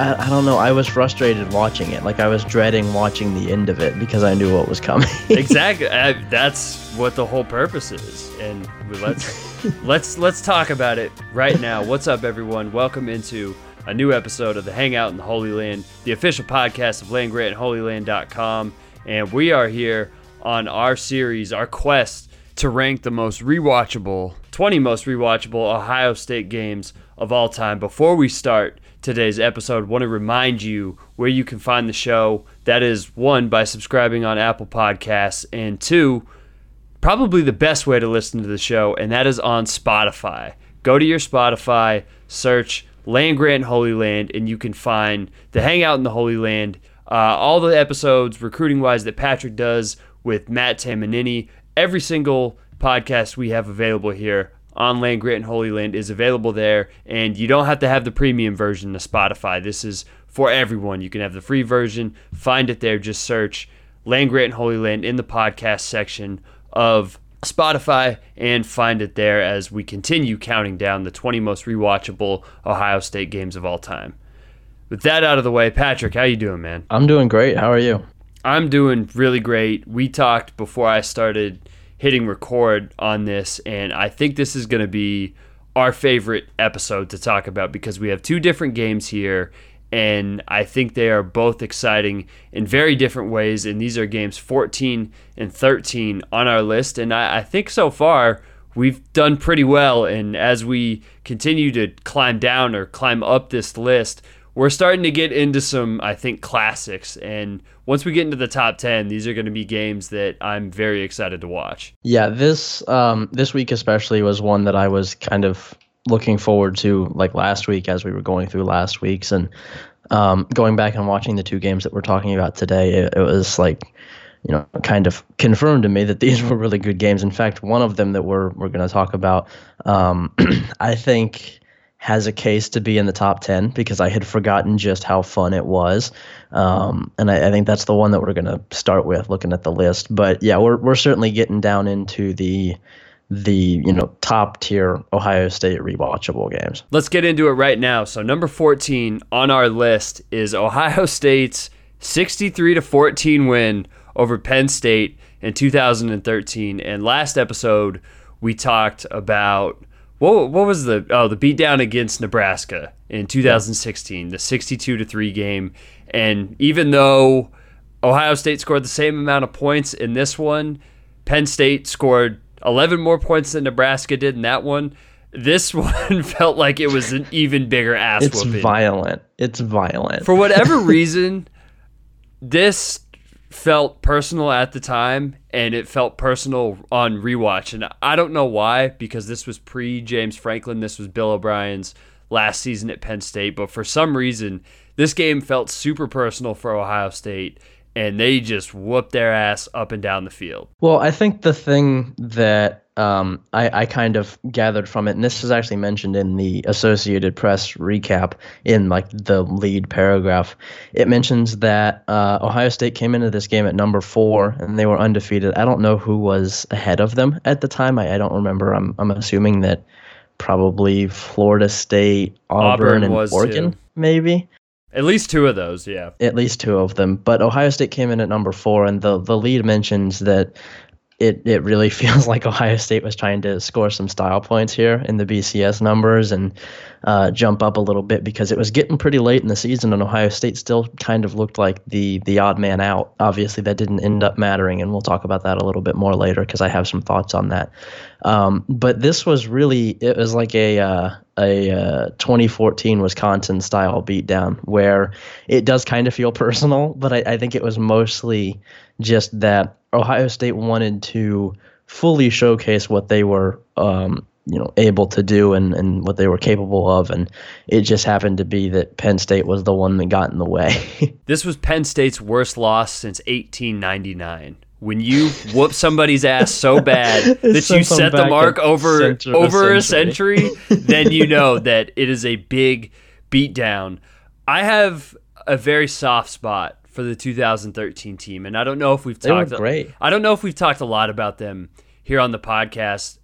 I, I don't know. I was frustrated watching it. Like I was dreading watching the end of it because I knew what was coming. exactly. I, that's what the whole purpose is. And let's let's let's talk about it right now. What's up, everyone? Welcome into a new episode of the Hangout in the Holy Land, the official podcast of Land Grant and HolyLand.com. And we are here on our series, our quest to rank the most rewatchable, 20 most rewatchable Ohio State games of all time. Before we start today's episode, want to remind you where you can find the show. That is one by subscribing on Apple Podcasts, and two, probably the best way to listen to the show, and that is on Spotify. Go to your Spotify, search Land Grant Holy Land, and you can find the Hangout in the Holy Land. Uh, all the episodes, recruiting wise, that Patrick does with Matt Tamanini. Every single podcast we have available here on Land Grant and Holy Land is available there, and you don't have to have the premium version of Spotify. This is for everyone. You can have the free version. Find it there. Just search Land Grant and Holy Land in the podcast section of Spotify and find it there as we continue counting down the 20 most rewatchable Ohio State games of all time. With that out of the way, Patrick, how you doing, man? I'm doing great. How are you? I'm doing really great. We talked before I started hitting record on this, and I think this is going to be our favorite episode to talk about because we have two different games here, and I think they are both exciting in very different ways. And these are games 14 and 13 on our list, and I, I think so far we've done pretty well. And as we continue to climb down or climb up this list, we're starting to get into some, I think, classics. And once we get into the top 10, these are going to be games that I'm very excited to watch. Yeah, this um, this week especially was one that I was kind of looking forward to, like last week as we were going through last week's and um, going back and watching the two games that we're talking about today. It, it was like you know, kind of confirmed to me that these were really good games. In fact, one of them that we're we're going to talk about, um, I think has a case to be in the top 10 because I had forgotten just how fun it was. Um, and I, I, think that's the one that we're going to start with looking at the list. But yeah, we're, we're certainly getting down into the the you know top tier Ohio State rewatchable games. Let's get into it right now. So number 14 on our list is Ohio State's 63 to 14 win over Penn State in 2013. And last episode we talked about what what was the oh the beatdown against Nebraska in 2016, the 62 to 3 game and even though Ohio State scored the same amount of points in this one, Penn State scored 11 more points than Nebraska did in that one. This one felt like it was an even bigger ass it's whooping. violent. It's violent. For whatever reason, this felt personal at the time and it felt personal on rewatch. And I don't know why, because this was pre James Franklin. This was Bill O'Brien's last season at Penn State. But for some reason, this game felt super personal for Ohio State. And they just whooped their ass up and down the field. Well, I think the thing that um, I, I, kind of gathered from it, and this is actually mentioned in the Associated Press recap in like the lead paragraph. It mentions that uh, Ohio State came into this game at number four, and they were undefeated. I don't know who was ahead of them at the time. I, I don't remember. I'm I'm assuming that probably Florida State, Auburn, Auburn and Oregon, too. maybe. At least two of those, yeah. At least two of them. But Ohio State came in at number four, and the, the lead mentions that it it really feels like Ohio State was trying to score some style points here in the BCS numbers and uh, jump up a little bit because it was getting pretty late in the season and Ohio State still kind of looked like the the odd man out. Obviously, that didn't end up mattering, and we'll talk about that a little bit more later because I have some thoughts on that. Um, but this was really it was like a uh, a uh, 2014 Wisconsin style beatdown where it does kind of feel personal, but I, I think it was mostly just that Ohio State wanted to fully showcase what they were um, you know able to do and, and what they were capable of and it just happened to be that Penn State was the one that got in the way. this was Penn State's worst loss since 1899 when you whoop somebody's ass so bad that you set the mark over over a century, a century then you know that it is a big beatdown. I have a very soft spot for the 2013 team, and I don't know if we've talked. great. I don't know if we've talked a lot about them here on the podcast,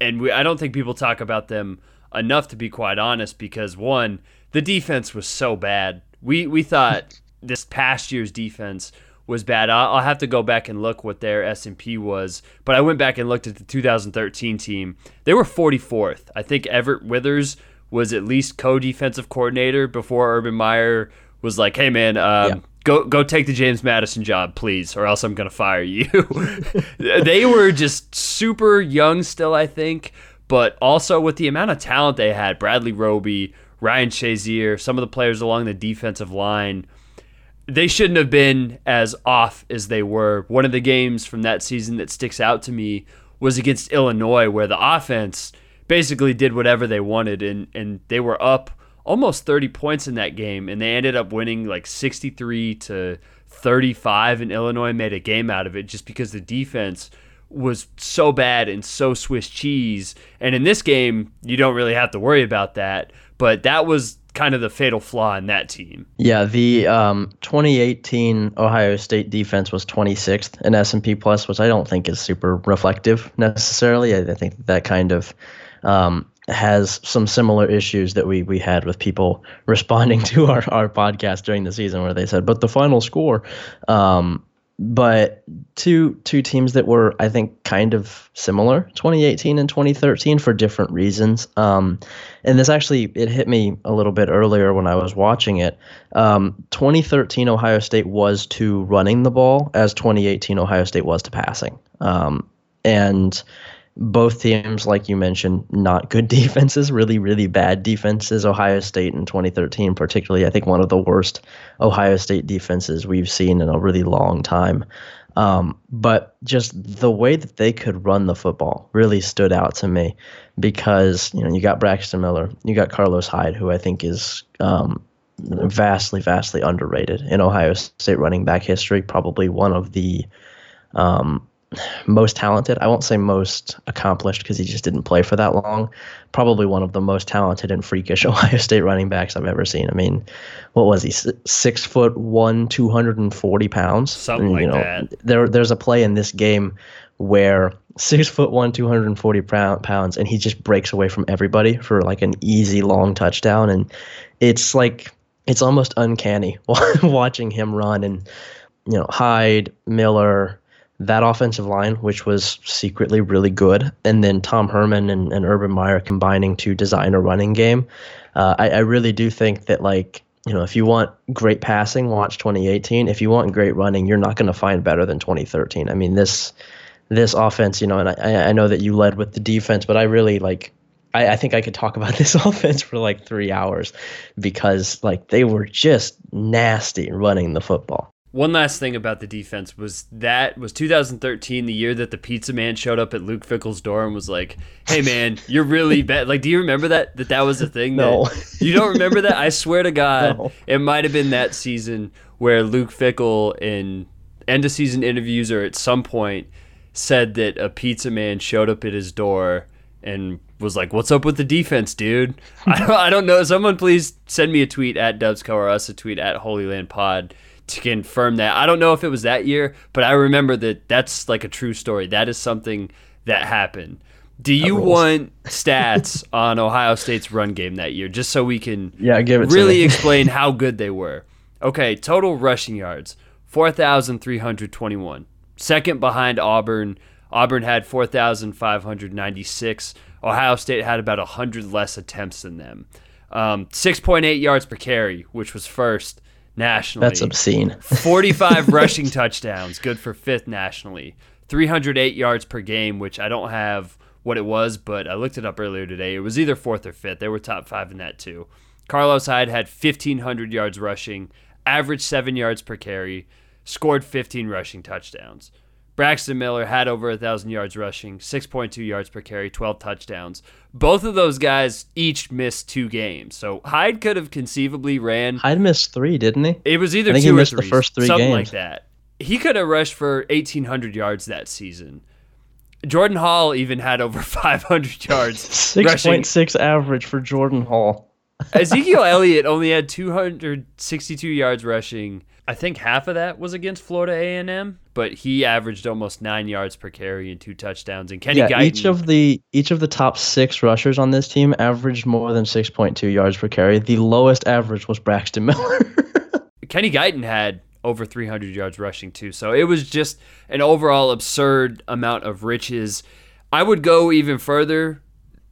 and we, I don't think people talk about them enough to be quite honest. Because one, the defense was so bad. We we thought this past year's defense was bad. I'll, I'll have to go back and look what their S and P was, but I went back and looked at the 2013 team. They were 44th. I think Everett Withers was at least co-defensive coordinator before Urban Meyer was like, "Hey man, um, yeah. Go go take the James Madison job, please, or else I'm gonna fire you." they were just super young still, I think, but also with the amount of talent they had, Bradley Roby, Ryan Shazier, some of the players along the defensive line they shouldn't have been as off as they were. One of the games from that season that sticks out to me was against Illinois, where the offense basically did whatever they wanted, and and they were up almost 30 points in that game, and they ended up winning like 63 to 35, and Illinois made a game out of it just because the defense was so bad and so Swiss cheese. And in this game, you don't really have to worry about that. But that was kind of the fatal flaw in that team. Yeah, the um, 2018 Ohio State defense was 26th in S&P Plus, which I don't think is super reflective necessarily. I, I think that kind of um, has some similar issues that we we had with people responding to our, our podcast during the season where they said, but the final score. Um, but two two teams that were I think kind of similar 2018 and 2013 for different reasons um, and this actually it hit me a little bit earlier when I was watching it um, 2013 Ohio State was to running the ball as 2018 Ohio State was to passing um, and both teams, like you mentioned, not good defenses, really, really bad defenses. Ohio State in 2013, particularly, I think one of the worst Ohio State defenses we've seen in a really long time. Um, but just the way that they could run the football really stood out to me because you know you got Braxton Miller, you got Carlos Hyde, who I think is um, vastly, vastly underrated in Ohio State running back history. Probably one of the um, most talented. I won't say most accomplished because he just didn't play for that long. Probably one of the most talented and freakish Ohio State running backs I've ever seen. I mean, what was he? Six foot one, two hundred and forty pounds. Something and, you like know, that. There, there's a play in this game where six foot one, two hundred and forty pounds, and he just breaks away from everybody for like an easy long touchdown, and it's like it's almost uncanny watching him run and you know Hyde, Miller that offensive line, which was secretly really good, and then Tom Herman and, and Urban Meyer combining to design a running game. Uh, I, I really do think that like you know if you want great passing, watch 2018. If you want great running, you're not going to find better than 2013. I mean this this offense, you know, and I, I know that you led with the defense, but I really like I, I, think I could talk about this offense for like three hours because like they were just nasty running the football. One last thing about the defense was that was 2013, the year that the pizza man showed up at Luke Fickell's door and was like, "Hey man, you're really bad." Like, do you remember that that that was a thing? No, that, you don't remember that? I swear to God, no. it might have been that season where Luke Fickell in end of season interviews or at some point said that a pizza man showed up at his door and was like, "What's up with the defense, dude?" I don't, I don't know. Someone please send me a tweet at Dubsco or us a tweet at Holy Land Pod to confirm that. I don't know if it was that year, but I remember that that's like a true story. That is something that happened. Do you want stats on Ohio State's run game that year, just so we can yeah, give it really explain how good they were? Okay, total rushing yards four thousand three hundred twenty-one. Second behind Auburn. Auburn had four thousand five hundred ninety-six. Ohio State had about hundred less attempts than them. Um, Six point eight yards per carry, which was first nationally. That's obscene. 45 rushing touchdowns, good for fifth nationally. 308 yards per game, which I don't have what it was, but I looked it up earlier today. It was either fourth or fifth. They were top five in that too. Carlos Hyde had 1,500 yards rushing, averaged seven yards per carry, scored 15 rushing touchdowns. Braxton Miller had over a thousand yards rushing, 6.2 yards per carry, 12 touchdowns. Both of those guys each missed two games, so Hyde could have conceivably ran. Hyde missed three, didn't he? It was either two he or missed three, the first three something games. like that. He could have rushed for 1,800 yards that season. Jordan Hall even had over 500 yards 6.6 rushing. point average for Jordan Hall. Ezekiel Elliott only had 262 yards rushing. I think half of that was against Florida A&M, but he averaged almost nine yards per carry and two touchdowns. And Kenny yeah, Guiton, each of the each of the top six rushers on this team averaged more than six point two yards per carry. The lowest average was Braxton Miller. Kenny Guiton had over 300 yards rushing too. So it was just an overall absurd amount of riches. I would go even further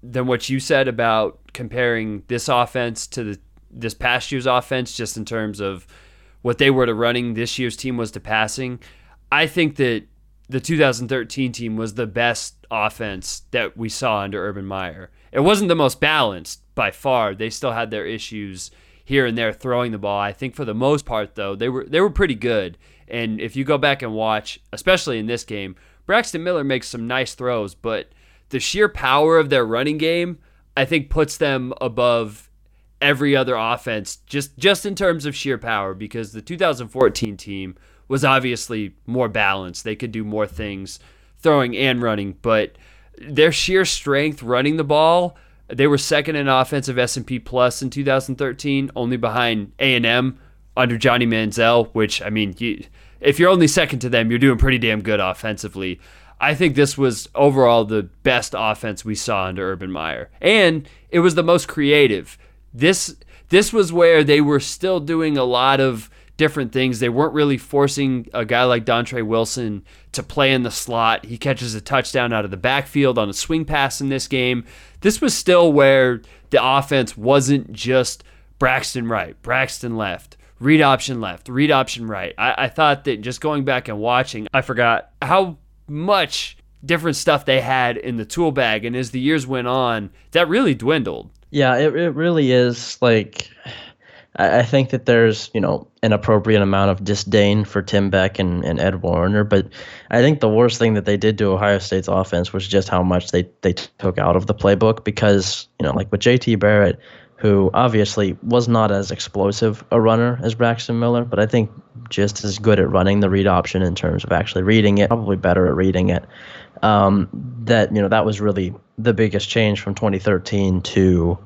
than what you said about comparing this offense to the this past year's offense just in terms of what they were to running, this year's team was to passing. I think that the 2013 team was the best offense that we saw under Urban Meyer. It wasn't the most balanced by far. They still had their issues here and there throwing the ball. I think for the most part though, they were they were pretty good. And if you go back and watch, especially in this game, Braxton Miller makes some nice throws, but the sheer power of their running game, I think puts them above every other offense just just in terms of sheer power because the 2014 team was obviously more balanced. They could do more things throwing and running, but their sheer strength running the ball, they were second in offensive S&P plus in 2013, only behind A&M under Johnny Manziel, which I mean, you, if you're only second to them, you're doing pretty damn good offensively. I think this was overall the best offense we saw under Urban Meyer, and it was the most creative. This this was where they were still doing a lot of different things. They weren't really forcing a guy like Dontre Wilson to play in the slot. He catches a touchdown out of the backfield on a swing pass in this game. This was still where the offense wasn't just Braxton right, Braxton left, read option left, read option right. I, I thought that just going back and watching, I forgot how much different stuff they had in the tool bag. And as the years went on, that really dwindled. Yeah, it, it really is like I, I think that there's, you know, an appropriate amount of disdain for Tim Beck and, and Ed Warinner, but I think the worst thing that they did to Ohio State's offense was just how much they, they took out of the playbook because, you know, like with JT Barrett, who obviously was not as explosive a runner as Braxton Miller, but I think just as good at running the read option in terms of actually reading it, probably better at reading it. Um, that you know that was really the biggest change from 2013 to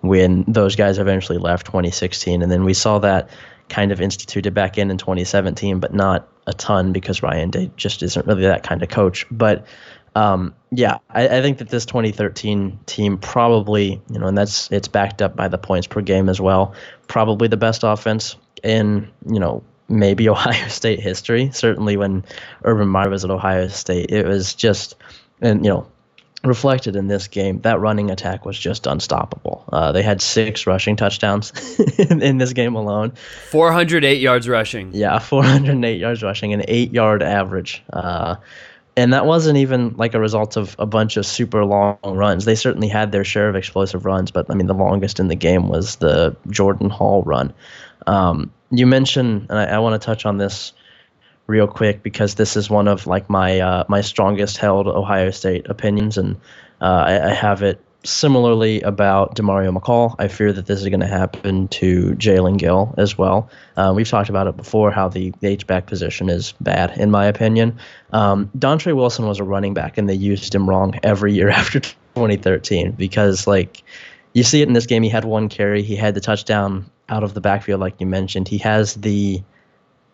when those guys eventually left 2016, and then we saw that kind of instituted back in in 2017, but not a ton because Ryan Day just isn't really that kind of coach. But um, yeah, I, I, think that this 2013 team probably, you know, and that's it's backed up by the points per game as well. Probably the best offense in, you know, maybe Ohio State history. Certainly when Urban Meyer was at Ohio State, it was just, and you know, reflected in this game, that running attack was just unstoppable. Uh, they had six rushing touchdowns in, in, this game alone. 408 yards rushing. Yeah, 408 yards rushing, an eight yard average. Uh, and that wasn't even like a result of a bunch of super long runs. They certainly had their share of explosive runs, but I mean, the longest in the game was the Jordan Hall run. Um, you mentioned, and I, I want to touch on this real quick because this is one of like my uh, my strongest held Ohio State opinions, and uh, I, I, have it similarly about Demario McCall. I fear that this is going to happen to Jaelen Gill as well. Uh, we've talked about it before how the, H back position is bad in my opinion. Um, Dontre Wilson was a running back, and they used him wrong every year after 2013 because like. You see it in this game. He had one carry. He had the touchdown out of the backfield, like you mentioned. He has the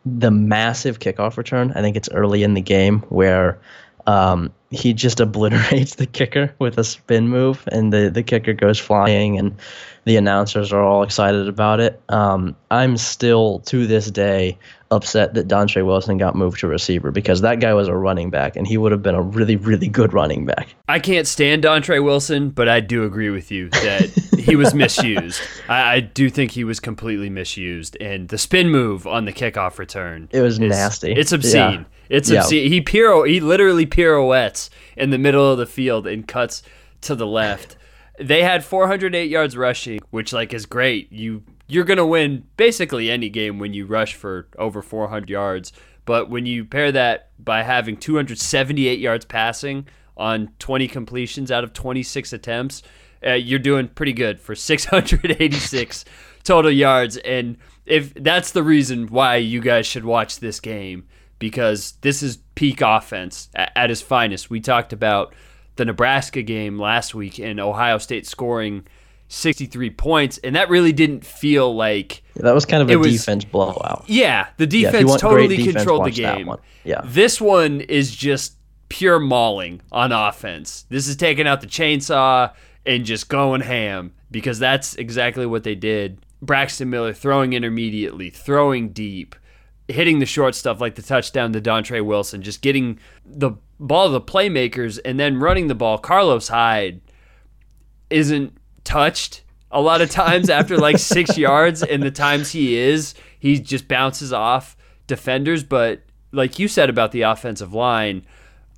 the massive kickoff return. I think it's early in the game where um, he just obliterates the kicker with a spin move, and the, the kicker goes flying, and the announcers are all excited about it. Um, I'm still, to this day, upset that Dontre Wilson got moved to receiver because that guy was a running back, and he would have been a really, really good running back. I can't stand Dontre Wilson, but I do agree with you that he was misused. I, I, do think he was completely misused, and the spin move on the kickoff return. It was is, nasty. It's obscene. Yeah. It's Yeah. obscene. He piro he literally pirouettes in the middle of the field and cuts to the left. They had 408 yards rushing, which like is great. You you're gonna win basically any game when you rush for over 400 yards. But when you pair that by having 278 yards passing on 20 completions out of 26 attempts, uh, you're doing pretty good for 686 total yards. And if that's the reason why you guys should watch this game, because this is peak offense at, at its finest. We talked about the Nebraska game last week and Ohio State scoring 63 points, and that really didn't feel like yeah, that was kind of a was, defense blowout. Yeah, the defense yeah, totally defense, controlled the game. Yeah, this one is just pure mauling on offense. This is taking out the chainsaw and just going ham because that's exactly what they did. Braxton Miller throwing intermediately, throwing deep, hitting the short stuff like the touchdown to Dontre Wilson, just getting the ball to the playmakers and then running the ball. Carlos Hyde isn't touched a lot of times after like six yards, and the times he is, he just bounces off defenders. But like you said about the offensive line,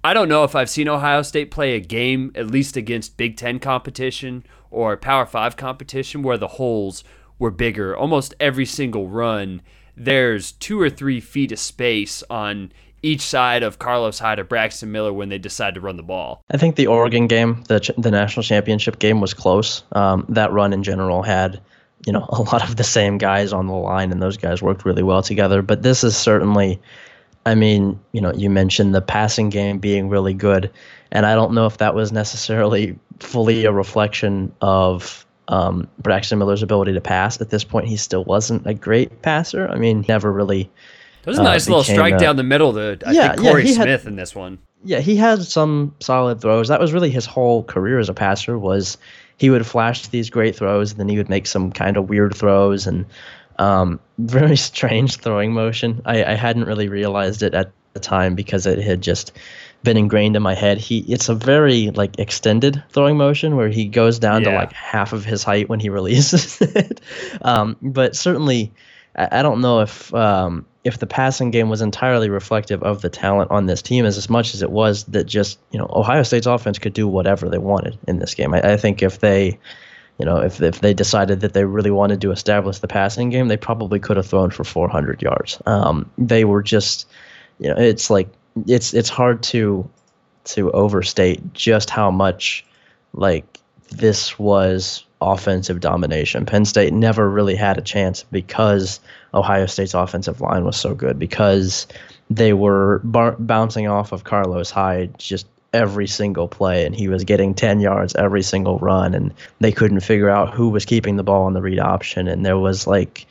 I don't know if I've seen Ohio State play a game, at least against Big Ten competition or Power Five competition, where the holes were bigger. Almost every single run, there's two or three feet of space on each side of Carlos Hyde or Braxton Miller when they decide to run the ball. I think the Oregon game, the the national championship game, was close. Um, that run in general had, you know, a lot of the same guys on the line, and those guys worked really well together. But this is certainly, I mean, you know, you mentioned the passing game being really good, and I don't know if that was necessarily fully a reflection of um, Braxton Miller's ability to pass. At this point, he still wasn't a great passer. I mean, never really that was a nice uh, little strike down the middle to I yeah, think Corey yeah, Smith had, in this one. Yeah, he had some solid throws. That was really his whole career as a passer was he would flash these great throws and then he would make some kind of weird throws and um, very strange throwing motion. I, I hadn't really realized it at the time because it had just been ingrained in my head. He it's a very like extended throwing motion where he goes down yeah. to like half of his height when he releases it. Um, but certainly, I, I don't know if um, if the passing game was entirely reflective of the talent on this team as, as much as it was that just you know Ohio State's offense could do whatever they wanted in this game. I, I think if they you know if if they decided that they really wanted to establish the passing game, they probably could have thrown for 400 yards. Um, they were just you know it's like it's it's hard to to overstate just how much like this was offensive domination. Penn State never really had a chance because Ohio State's offensive line was so good because they were bar- bouncing off of Carlos Hyde just every single play and he was getting 10 yards every single run and they couldn't figure out who was keeping the ball on the read option and there was like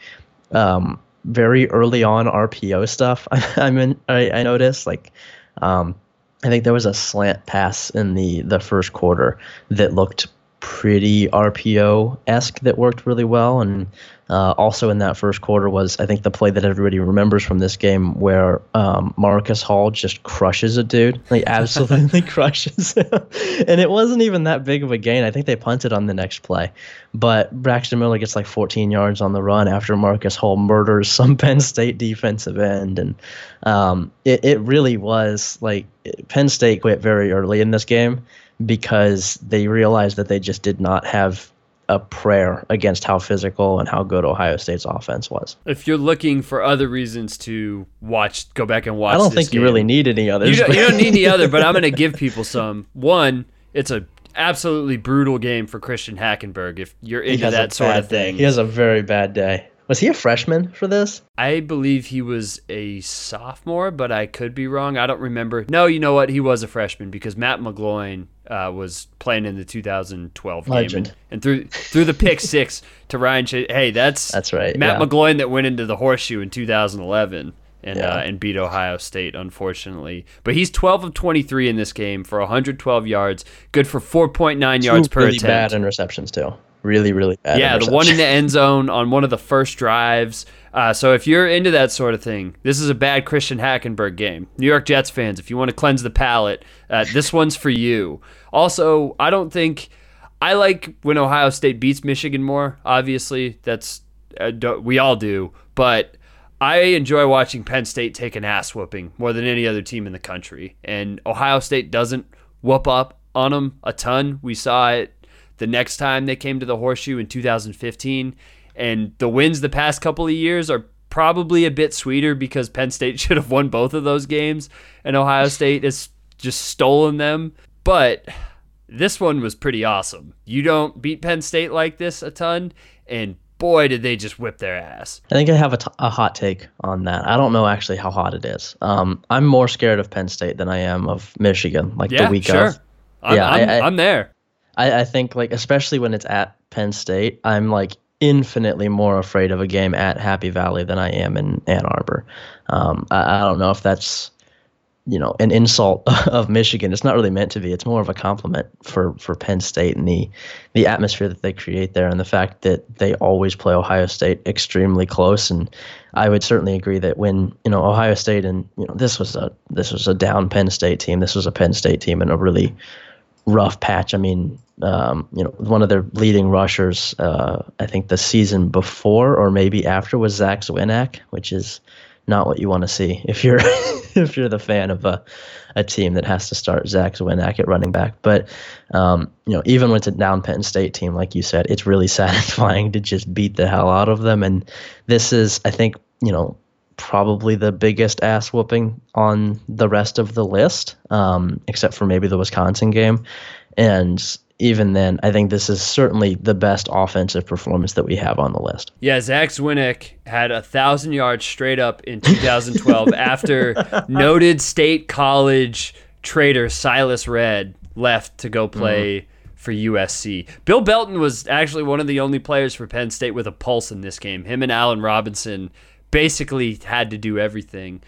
um, very early on RPO stuff I mean I, I noticed like um, I think there was a slant pass in the the first quarter that looked pretty RPO esque that worked really well. And uh, also in that first quarter was, I think, the play that everybody remembers from this game where um, Marcus Hall just crushes a dude. Like, absolutely crushes him. and it wasn't even that big of a gain. I think they punted on the next play. But Braxton Miller gets like 14 yards on the run after Marcus Hall murders some Penn State defensive end. And um, it, it really was like Penn State quit very early in this game because they realized that they just did not have a prayer against how physical and how good Ohio State's offense was. If you're looking for other reasons to watch, go back and watch. I don't think game. you really need any others. You don't, you don't need any other, but I'm going to give people some. One, it's a absolutely brutal game for Christian Hackenberg. If you're into that sort of thing, day. he has a very bad day. Was he a freshman for this? I believe he was a sophomore, but I could be wrong. I don't remember. No, you know what? He was a freshman because Matt McGloin uh, was playing in the 2012 Legend. game, and, and through through the pick six to Ryan. Ch- hey, that's that's right. Matt yeah. McGloin that went into the horseshoe in 2011 and yeah. uh, and beat Ohio State, unfortunately. But he's 12 of 23 in this game for 112 yards, good for 4.9 yards per really attempt. bad interceptions too really, really bad. Yeah, the one in the end zone on one of the first drives. Uh, so if you're into that sort of thing, this is a bad Christian Hackenberg game. New York Jets fans, if you want to cleanse the palate, uh, this one's for you. Also, I don't think I like when Ohio State beats Michigan more. Obviously, that's uh, we all do, but. I enjoy watching Penn State take an ass whooping more than any other team in the country. And Ohio State doesn't whoop up on them a ton. We saw it the next time they came to the horseshoe in 2015. And the wins the past couple of years are probably a bit sweeter because Penn State should have won both of those games, and Ohio State has just stolen them. But this one was pretty awesome. You don't beat Penn State like this a ton, and boy, did they just whip their ass. I think I have a, t- a hot take on that. I don't know actually how hot it is. Um, I'm more scared of Penn State than I am of Michigan, like yeah, the week sure. of. I'm, Yeah, I'm, I- I'm there. I, I think like especially when it's at Penn State, I'm like infinitely more afraid of a game at Happy Valley than I am in Ann Arbor. Um, I, I don't know if that's you know an insult of Michigan. It's not really meant to be. It's more of a compliment for for Penn State and the the atmosphere that they create there and the fact that they always play Ohio State extremely close. And I would certainly agree that when you know Ohio State and you know this was a this was a down Penn State team. This was a Penn State team in a really rough patch. I mean, um, you know, one of their leading rushers, uh, I think the season before or maybe after was Zach Zwinak, which is not what you want to see if you're if you're the fan of a a team that has to start Zach Zwinak at running back. But um, you know, even it's a down Penn State team, like you said, it's really satisfying to just beat the hell out of them. And this is, I think, you know, probably the biggest ass whooping on the rest of the list, um, except for maybe the Wisconsin game. And even then, I think this is certainly the best offensive performance that we have on the list. Yeah, Zach Zwinak had a thousand yards straight up in 2012 after noted state college trader Silas Redd left to go mm-hmm. play for USC. Bill Belton was actually one of the only players for Penn State with a pulse in this game. Him and Allen Robinson basically had to do everything.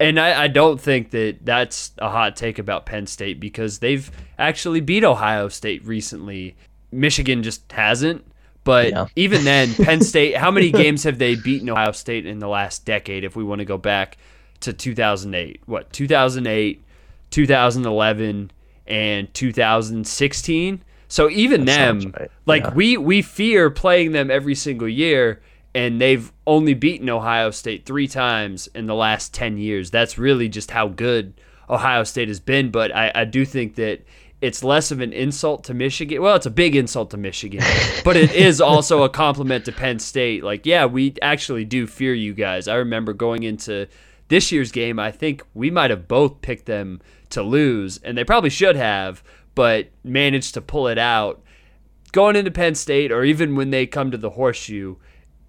And I, I don't think that that's a hot take about Penn State because they've actually beat Ohio State recently. Michigan just hasn't. But Yeah. even then, Penn State, how many games have they beaten Ohio State in the last decade if we want to go back to 2008? What, 2008, 2011, and 2016? So even them, right. like Yeah. we we fear playing them every single year and they've only beaten Ohio State 3 times in the last 10 years. That's really just how good Ohio State has been, but I, I do think that it's less of an insult to Michigan. Well, it's a big insult to Michigan, but it is also a compliment to Penn State. Like, yeah, we actually do fear you guys. I remember going into this year's game, I think we might have both picked them to lose, and they probably should have, but managed to pull it out. Going into Penn State, or even when they come to the horseshoe,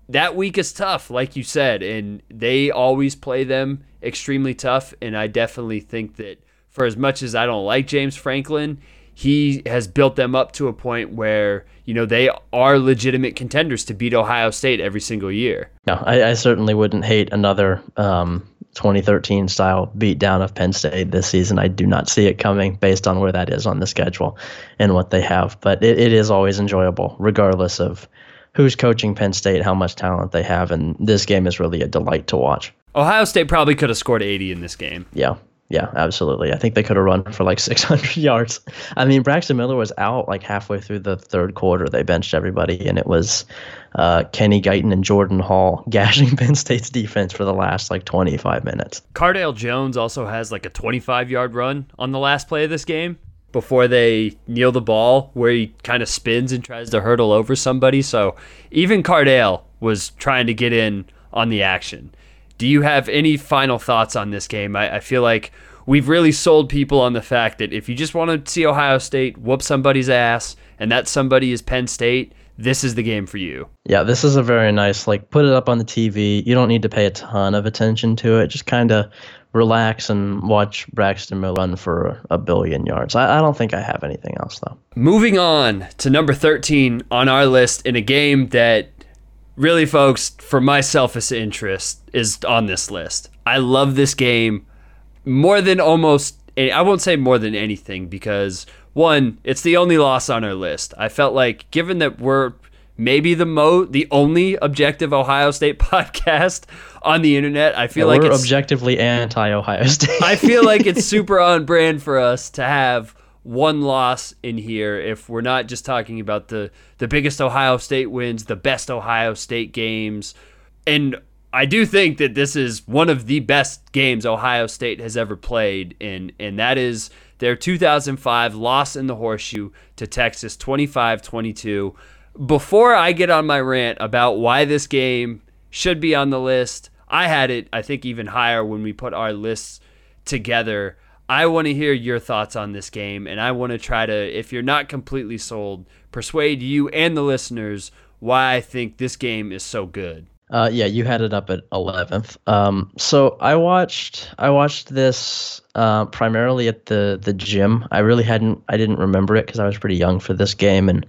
that week is tough, like you said, and they always play them extremely tough. And I definitely think that for as much as I don't like James Franklin, he has built them up to a point where you know they are legitimate contenders to beat Ohio State every single year. No, I, I certainly wouldn't hate another um, 2013 style beatdown of Penn State this season. I do not see it coming based on where that is on the schedule and what they have. But it, it is always enjoyable, regardless of who's coaching Penn State, how much talent they have. And this game is really a delight to watch. Ohio State probably could have scored 80 in this game. Yeah. Yeah, absolutely. I think they could have run for like 600 yards. I mean, Braxton Miller was out like halfway through the third quarter. They benched everybody, and it was uh, Kenny Guiton and Jordan Hall gashing Penn State's defense for the last like 25 minutes. Cardale Jones also has like a 25 yard run on the last play of this game before they kneel the ball, where he kind of spins and tries to hurdle over somebody. So even Cardale was trying to get in on the action. Do you have any final thoughts on this game? I, I feel like we've really sold people on the fact that if you just want to see Ohio State whoop somebody's ass, and that somebody is Penn State, this is the game for you. Yeah, this is a very nice, like, put it up on the TV. You don't need to pay a ton of attention to it. Just kind of relax and watch Braxton Miller run for a billion yards. I, I don't think I have anything else, though. Moving on to number 13 on our list in a game that really, folks, for my selfish interest, is on this list. I love this game more than almost, I won't say more than anything because, one, it's the only loss on our list. I felt like, given that we're maybe the mo the only objective Ohio State podcast on the internet, I feel like We're it's objectively anti Ohio State. I feel like it's super on brand for us to have one loss in here if we're not just talking about the the biggest Ohio State wins, the best Ohio State games. And I do think that this is one of the best games Ohio State has ever played and and that is their 2005 loss in the horseshoe to Texas 25-22. Before I get on my rant about why this game should be on the list, I had it, I think, even higher when we put our lists together. I want to hear your thoughts on this game, and I want to try to, if you're not completely sold, persuade you and the listeners why I think this game is so good. Uh, yeah, you had it up at eleventh. Um, so I watched I watched this uh, primarily at the the gym. I really hadn't I didn't remember it because I was pretty young for this game, and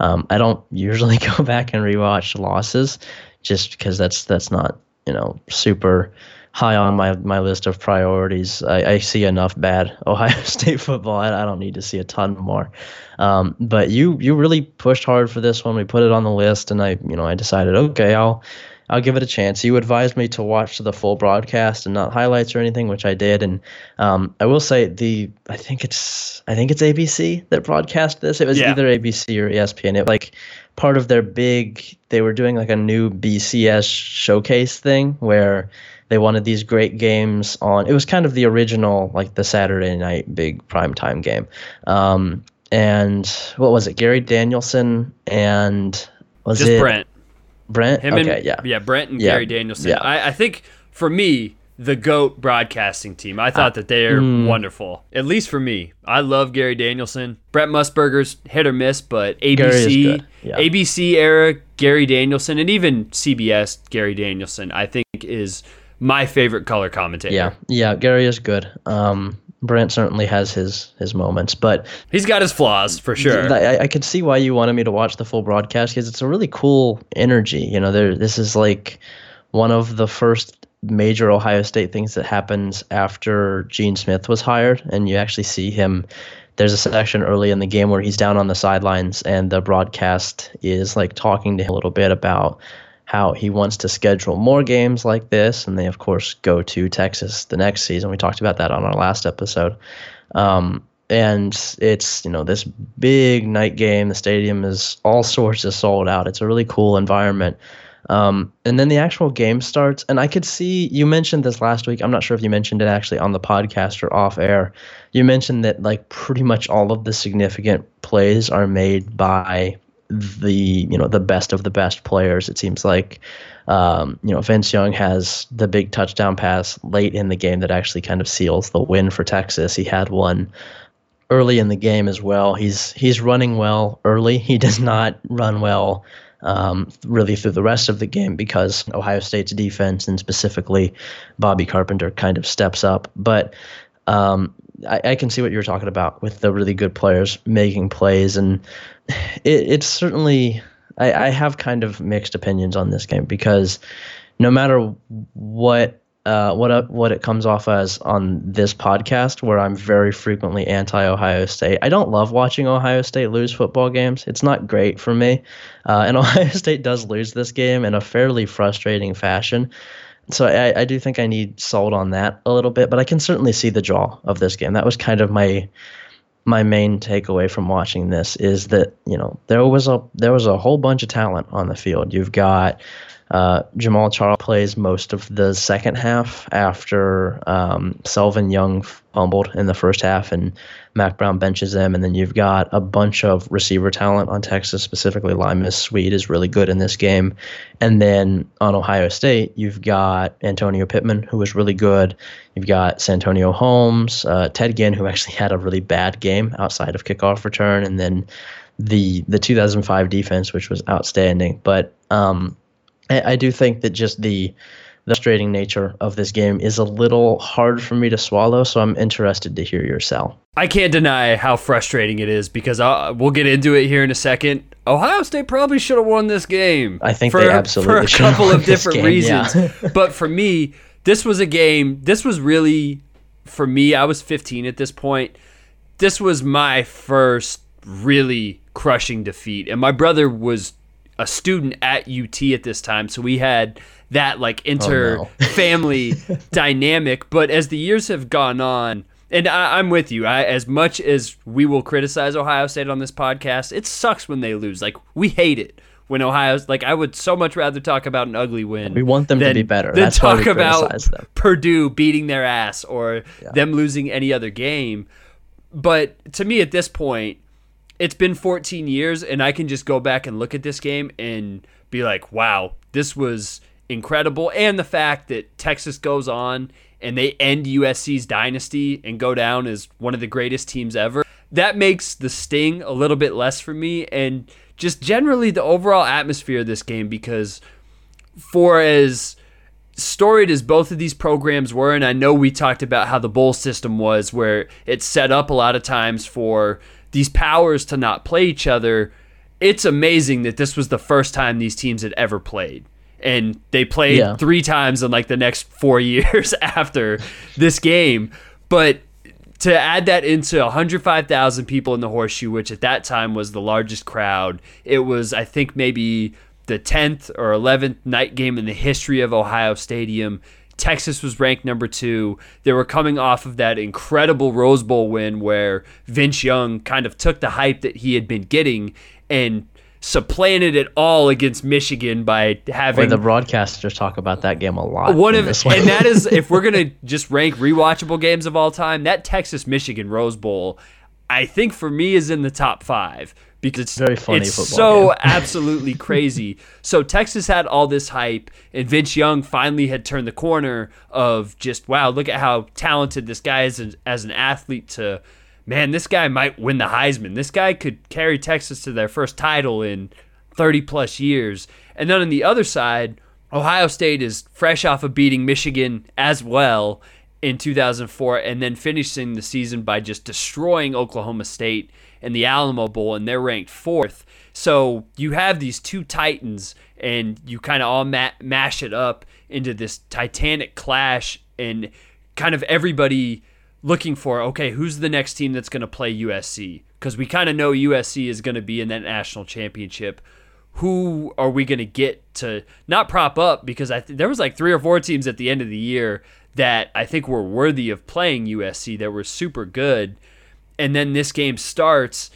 um, I don't usually go back and rewatch losses just because that's that's not you know super high on my my list of priorities. I, I see enough bad Ohio State football. I, I don't need to see a ton more. Um, but you you really pushed hard for this one. We put it on the list, and I you know I decided okay I'll I'll give it a chance. You advised me to watch the full broadcast and not highlights or anything, which I did. And um, I will say the I think it's I think it's ABC that broadcast this. It was yeah. either ABC or ESPN. It like part of their big. They were doing like a new BCS showcase thing where they wanted these great games on. It was kind of the original like the Saturday night big primetime game. Um, and what was it? Gary Danielson and was Just it Brent? Brent. Him okay, and, yeah, yeah, Brent and yeah. Gary Danielson. Yeah. I, I think for me, the GOAT broadcasting team. I thought that they are mm. wonderful. At least for me. I love Gary Danielson. Brent Musburger's hit or miss, but ABC yeah. ABC era Gary Danielson and even CBS Gary Danielson I think is my favorite color commentator. Yeah. Yeah, Gary is good. Um Brent certainly has his his moments, but he's got his flaws for sure. I, I could see why you wanted me to watch the full broadcast because it's a really cool energy. You know, there this is like one of the first major Ohio State things that happens after Gene Smith was hired, and you actually see him. There's a section early in the game where he's down on the sidelines, and the broadcast is like talking to him a little bit about how he wants to schedule more games like this. And they, of course, go to Texas the next season. We talked about that on our last episode. Um, and it's, you know, this big night game. The stadium is all sorts of sold out. It's a really cool environment. Um, and then the actual game starts. And I could see you mentioned this last week. I'm not sure if you mentioned it actually on the podcast or off air. You mentioned that like pretty much all of the significant plays are made by the you know the best of the best players. It seems like um, you know Vince Young has the big touchdown pass late in the game that actually kind of seals the win for Texas. He had one early in the game as well. He's he's running well early. He does not run well um, really through the rest of the game because Ohio State's defense and specifically Bobby Carpenter kind of steps up. But um, I, I, can see what you're talking about with the really good players making plays, and it, it's certainly I, I have kind of mixed opinions on this game because no matter what uh, what what it comes off as on this podcast, where I'm very frequently anti Ohio State. I don't love watching Ohio State lose football games. It's not great for me, uh, and Ohio State does lose this game in a fairly frustrating fashion so I, I do think I need sold on that a little bit, but I can certainly see the draw of this game. That was kind of my my main takeaway from watching this is that you know there was a there was a whole bunch of talent on the field. You've got uh, Jamaal Charles plays most of the second half after um, Selvin Young fumbled in the first half, and Mack Brown benches him. And then you've got a bunch of receiver talent on Texas, specifically Limas Sweed is really good in this game. And then on Ohio State, you've got Antonio Pittman, who was really good. You've got Santonio Holmes, uh, Ted Ginn, who actually had a really bad game outside of kickoff return, and then the the 2005 defense, which was outstanding. But um, I, I do think that just the the frustrating nature of this game is a little hard for me to swallow. So I'm interested to hear your sell. I can't deny how frustrating it is because I'll, we'll get into it here in a second. Ohio State probably should have won this game. I think for, they absolutely for a couple of different game, reasons. Yeah. but for me, this was a game. This was really for me. I was 15 at this point. This was my first really crushing defeat, and my brother was a student at UT at this time, so we had that like inter oh, no. family dynamic. But as the years have gone on, and I, am with you. I, as much as we will criticize Ohio State on this podcast, it sucks when they lose. Like we hate it when Ohio's like. I would so much rather talk about an ugly win. We want them than, to be better. Than That's talk about them. Purdue beating their ass or yeah. them losing any other game. But to me, at this point, it's been 14 years, and I can just go back and look at this game and be like, wow, this was incredible, and the fact that Texas goes on and they end USC's dynasty and go down as one of the greatest teams ever. That makes the sting a little bit less for me, and just generally the overall atmosphere of this game because for as storied as both of these programs were, and I know we talked about how the bowl system was, where it's set up a lot of times for these powers to not play each other. It's amazing that this was the first time these teams had ever played. And they played yeah. three times in like the next four years after this game. But to add that into 105,000 people in the horseshoe, which at that time was the largest crowd, it was, I think, maybe the 10th or 11th night game in the history of Ohio Stadium. Texas was ranked number two. They were coming off of that incredible Rose Bowl win where Vince Young kind of took the hype that he had been getting and supplanted it all against Michigan by having Boy, the broadcasters talk about that game a lot. One of and that is if we're gonna just rank rewatchable games of all time, that Texas Michigan Rose Bowl, I think for me is in the top five because it's very funny. It's so absolutely crazy. So Texas had all this hype, and Vince Young finally had turned the corner of just wow, look at how talented this guy is as, as an athlete. To man, this guy might win the Heisman. This guy could carry Texas to their first title in 30 plus years. And then on the other side, Ohio State is fresh off of beating Michigan as well in 2004 and then finishing the season by just destroying Oklahoma State in the Alamo Bowl, and they're ranked fourth. So you have these two titans, and you kind of all ma- mash it up into this titanic clash, and kind of everybody looking for okay, who's the next team that's going to play USC? Because we kind of know USC is going to be in that national championship. Who are we going to get to not prop up? Because I th- there was like three or four teams at the end of the year that I think were worthy of playing USC that were super good and then this game starts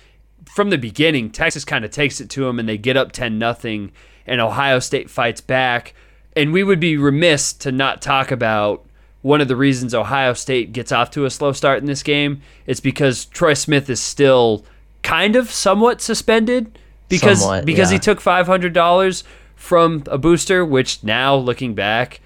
from the beginning. Texas kind of takes it to them, and they get up ten nothing, and Ohio State fights back. And we would be remiss to not talk about one of the reasons Ohio State gets off to a slow start in this game. It's because Troy Smith is still kind of somewhat suspended because somewhat, because yeah. he took five hundred dollars from a booster, which now looking back,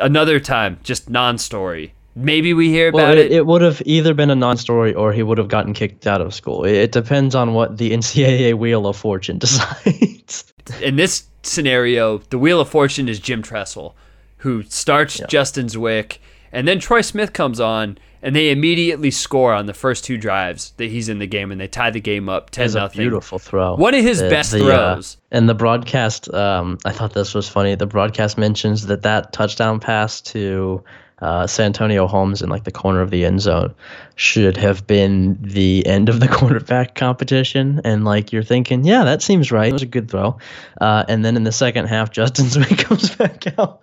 another time just non-story maybe we hear about well, it. It would have either been a non-story or he would have gotten kicked out of school. It depends on what the NCAA Wheel of Fortune decides. In this scenario, the Wheel of Fortune is Jim Tressel, who starts yeah. Justin Zwick, and then Troy Smith comes on, and they immediately score on the first two drives that he's in the game, and they tie the game up ten nothing. Beautiful throw. One of his the, best the, uh, throws. Uh, and the broadcast, um, I thought this was funny. The broadcast mentions that that touchdown pass to uh, Santonio Holmes in like the corner of the end zone should have been the end of the quarterback competition. And like you're thinking, yeah, that seems right. It was a good throw. Uh, and then in the second half, Justin Zwick comes back out.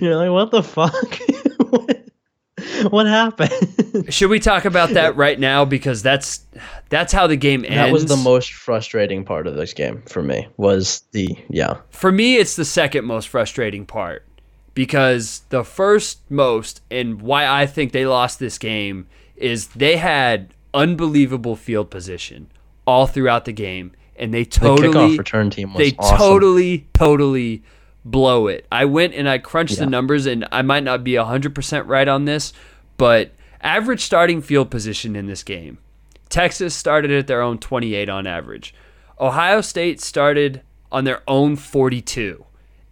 You're like, what the fuck? What, what happened? Should we talk about that right now? Because that's that's how the game ends. That was the most frustrating part of this game for me. Was the yeah. For me, it's the second most frustrating part because the first most and why I think they lost this game is they had unbelievable field position all throughout the game and they totally the return team they awesome. totally totally blow it. I went and I crunched yeah. the numbers and I might not be 100% right on this, but average starting field position in this game. Texas started at their own 28 on average. Ohio State started on their own 42.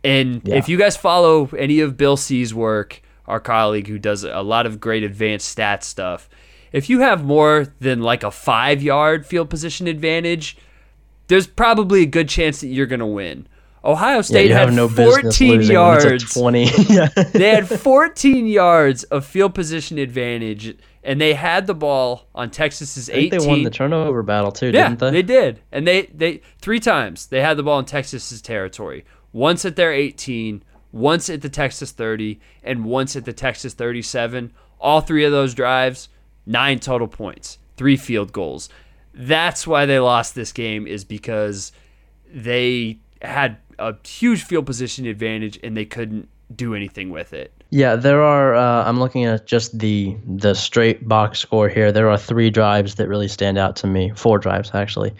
And yeah. if you guys follow any of Bill C's work, our colleague who does a lot of great advanced stats stuff, if you have more than like a five yard field position advantage, there's probably a good chance that you're going to win. Ohio State yeah, had no 14 yards. 20. they had 14 yards of field position advantage, and they had the ball on Texas's 18. They won the turnover battle too, yeah, didn't they? They did, and they they three times they had the ball in Texas's territory once at their 18, once at the Texas 30, and once at the Texas 37. All three of those drives, nine total points, three field goals. That's why they lost this game, is because they had a huge field position advantage and they couldn't do anything with it. Yeah, there are. Uh, I'm looking at just the the straight box score here. There are three drives that really stand out to me. Four drives actually.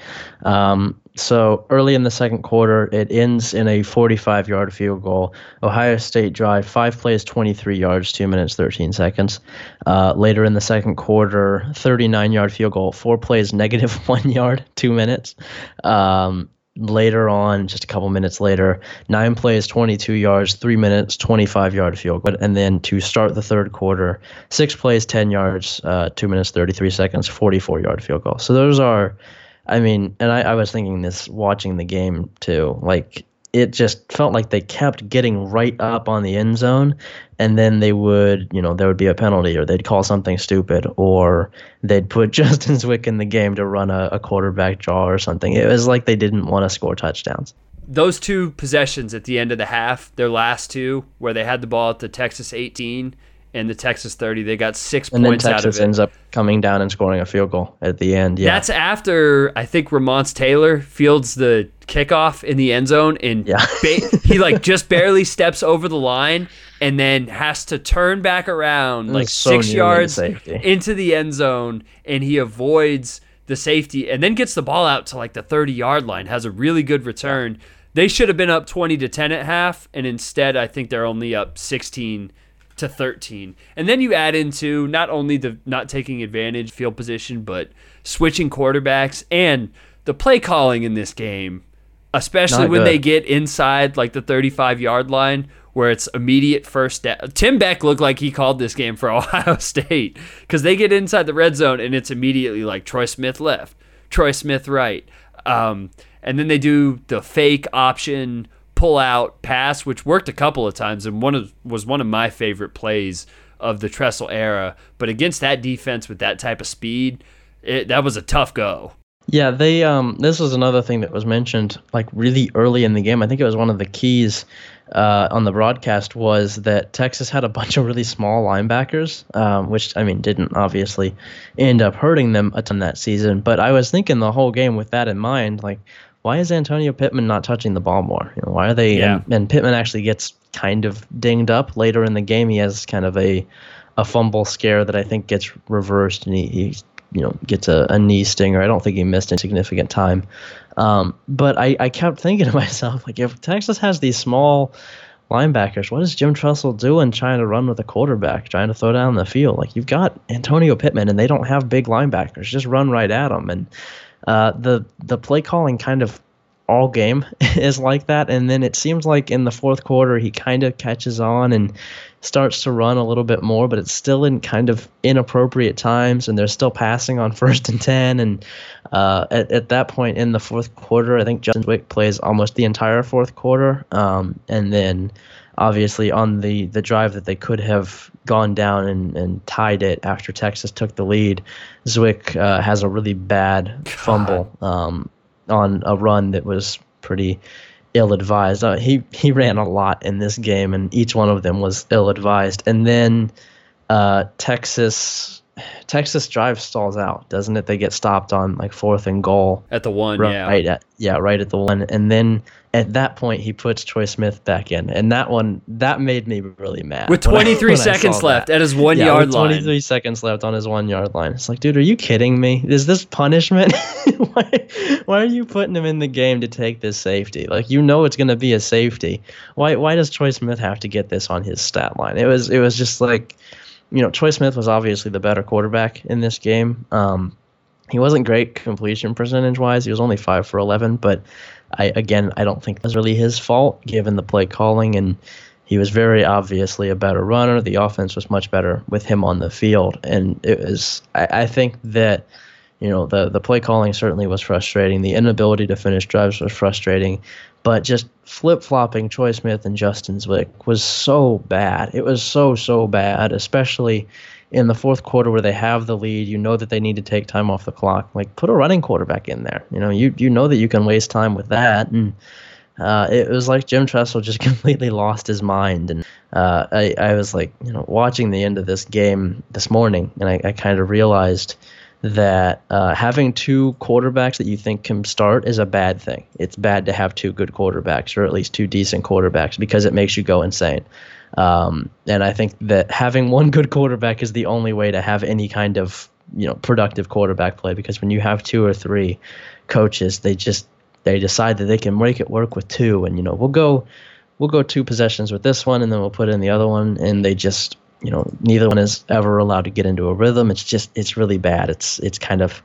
Um, so early in the second quarter, it ends in a 45 yard field goal. Ohio State drive, five plays, 23 yards, two minutes, 13 seconds. Uh, later in the second quarter, 39 yard field goal, four plays, negative one yard, two minutes. Um, later on, just a couple minutes later, nine plays, 22 yards, three minutes, 25 yard field goal. And then to start the third quarter, six plays, 10 yards, uh, two minutes, 33 seconds, 44 yard field goal. So those are I mean, and I, I was thinking this watching the game too. Like it just felt like they kept getting right up on the end zone and then they would you know there would be a penalty or they'd call something stupid or they'd put justin zwick in the game to run a, a quarterback draw or something. It was like they didn't want to score touchdowns. Those two possessions at the end of the half their last two where they had the ball at the texas 18 and the Texas 30. They got six and points out of it. Texas ends up coming down and scoring a field goal at the end. Yeah, that's after I think Ramonce Taylor fields the kickoff in the end zone and yeah. ba- he like just barely steps over the line and then has to turn back around like so six yards into the end zone and he avoids the safety and then gets the ball out to like the 30 yard line has a really good return they should have been up 20 to 10 at half and instead i think they're only up 16 to 13. And then you add into not only the not taking advantage field position, but switching quarterbacks and the play calling in this game, especially not when good. they get inside like the 35 yard line where it's immediate first down. Tim Beck looked like he called this game for Ohio State because they get inside the red zone and it's immediately like Troy Smith left, Troy Smith right. Um, and then they do the fake option pull out pass, which worked a couple of times and one of was one of my favorite plays of the Tressel era. But against that defense with that type of speed, it, that was a tough go. Yeah, they um this was another thing that was mentioned like really early in the game. I think it was one of the keys uh, on the broadcast was that Texas had a bunch of really small linebackers, um, which I mean didn't obviously end up hurting them a ton that season. But I was thinking the whole game with that in mind, like why is Antonio Pittman not touching the ball more? You know, why are they? Yeah. And, and Pittman actually gets kind of dinged up later in the game. He has kind of a a fumble scare that I think gets reversed, and he, he you know gets a, a knee stinger. I don't think he missed a significant time. Um, but I, I kept thinking to myself, like, if Texas has these small linebackers, what is Jim Tressel doing trying to run with a quarterback, trying to throw down the field? Like, you've got Antonio Pittman, and they don't have big linebackers. Just run right at them. And uh, the the play calling kind of all game is like that, and then it seems like in the fourth quarter he kind of catches on and starts to run a little bit more, but it's still in kind of inappropriate times, and they're still passing on first and ten. And uh, at at that point in the fourth quarter, I think Justin Zwick plays almost the entire fourth quarter, um, and then obviously on the the drive that they could have gone down and, and tied it after Texas took the lead, Zwick uh, has a really bad God. fumble um, on a run that was pretty ill advised. Uh, he he ran a lot in this game, and each one of them was ill advised. And then uh, Texas Texas drive stalls out, doesn't it? They get stopped on like fourth and goal at the one, right, yeah, right at yeah, right at the one, and then at that point he puts Troy Smith back in, and that one that made me really mad. With 23 I, seconds left that. at his one yeah, yard 23 line. 23 seconds left on his one yard line. It's like, dude, are you kidding me? Is this punishment? why, why are you putting him in the game to take this safety? Like you know it's going to be a safety. Why why does Troy Smith have to get this on his stat line? It was it was just like you know, Troy Smith was obviously the better quarterback in this game. Um, he wasn't great completion percentage wise. He was only five for eleven, but I again I don't think was really his fault given the play calling and he was very obviously a better runner. The offense was much better with him on the field, and it was I, I think that you know the the play calling certainly was frustrating. The inability to finish drives was frustrating, but just flip flopping Troy Smith and Justin Zwick was so bad. It was so so bad, especially in the fourth quarter where they have the lead. You know that they need to take time off the clock. Like put a running quarterback in there. You know you you know that you can waste time with that and. Uh, it was like Jim Tressel just completely lost his mind, and uh, I, I was like, you know, watching the end of this game this morning, and I, I kind of realized, that uh, having two quarterbacks that you think can start is a bad thing. It's bad to have two good quarterbacks, or at least two decent quarterbacks, because it makes you go insane. Um, and I think that having one good quarterback is the only way to have any kind of you know productive quarterback play because when you have two or three coaches, they just they decide that they can make it work with two, and you know we'll go we'll go two possessions with this one, and then we'll put in the other one, and they just you know neither one is ever allowed to get into a rhythm. It's just it's really bad. It's it's kind of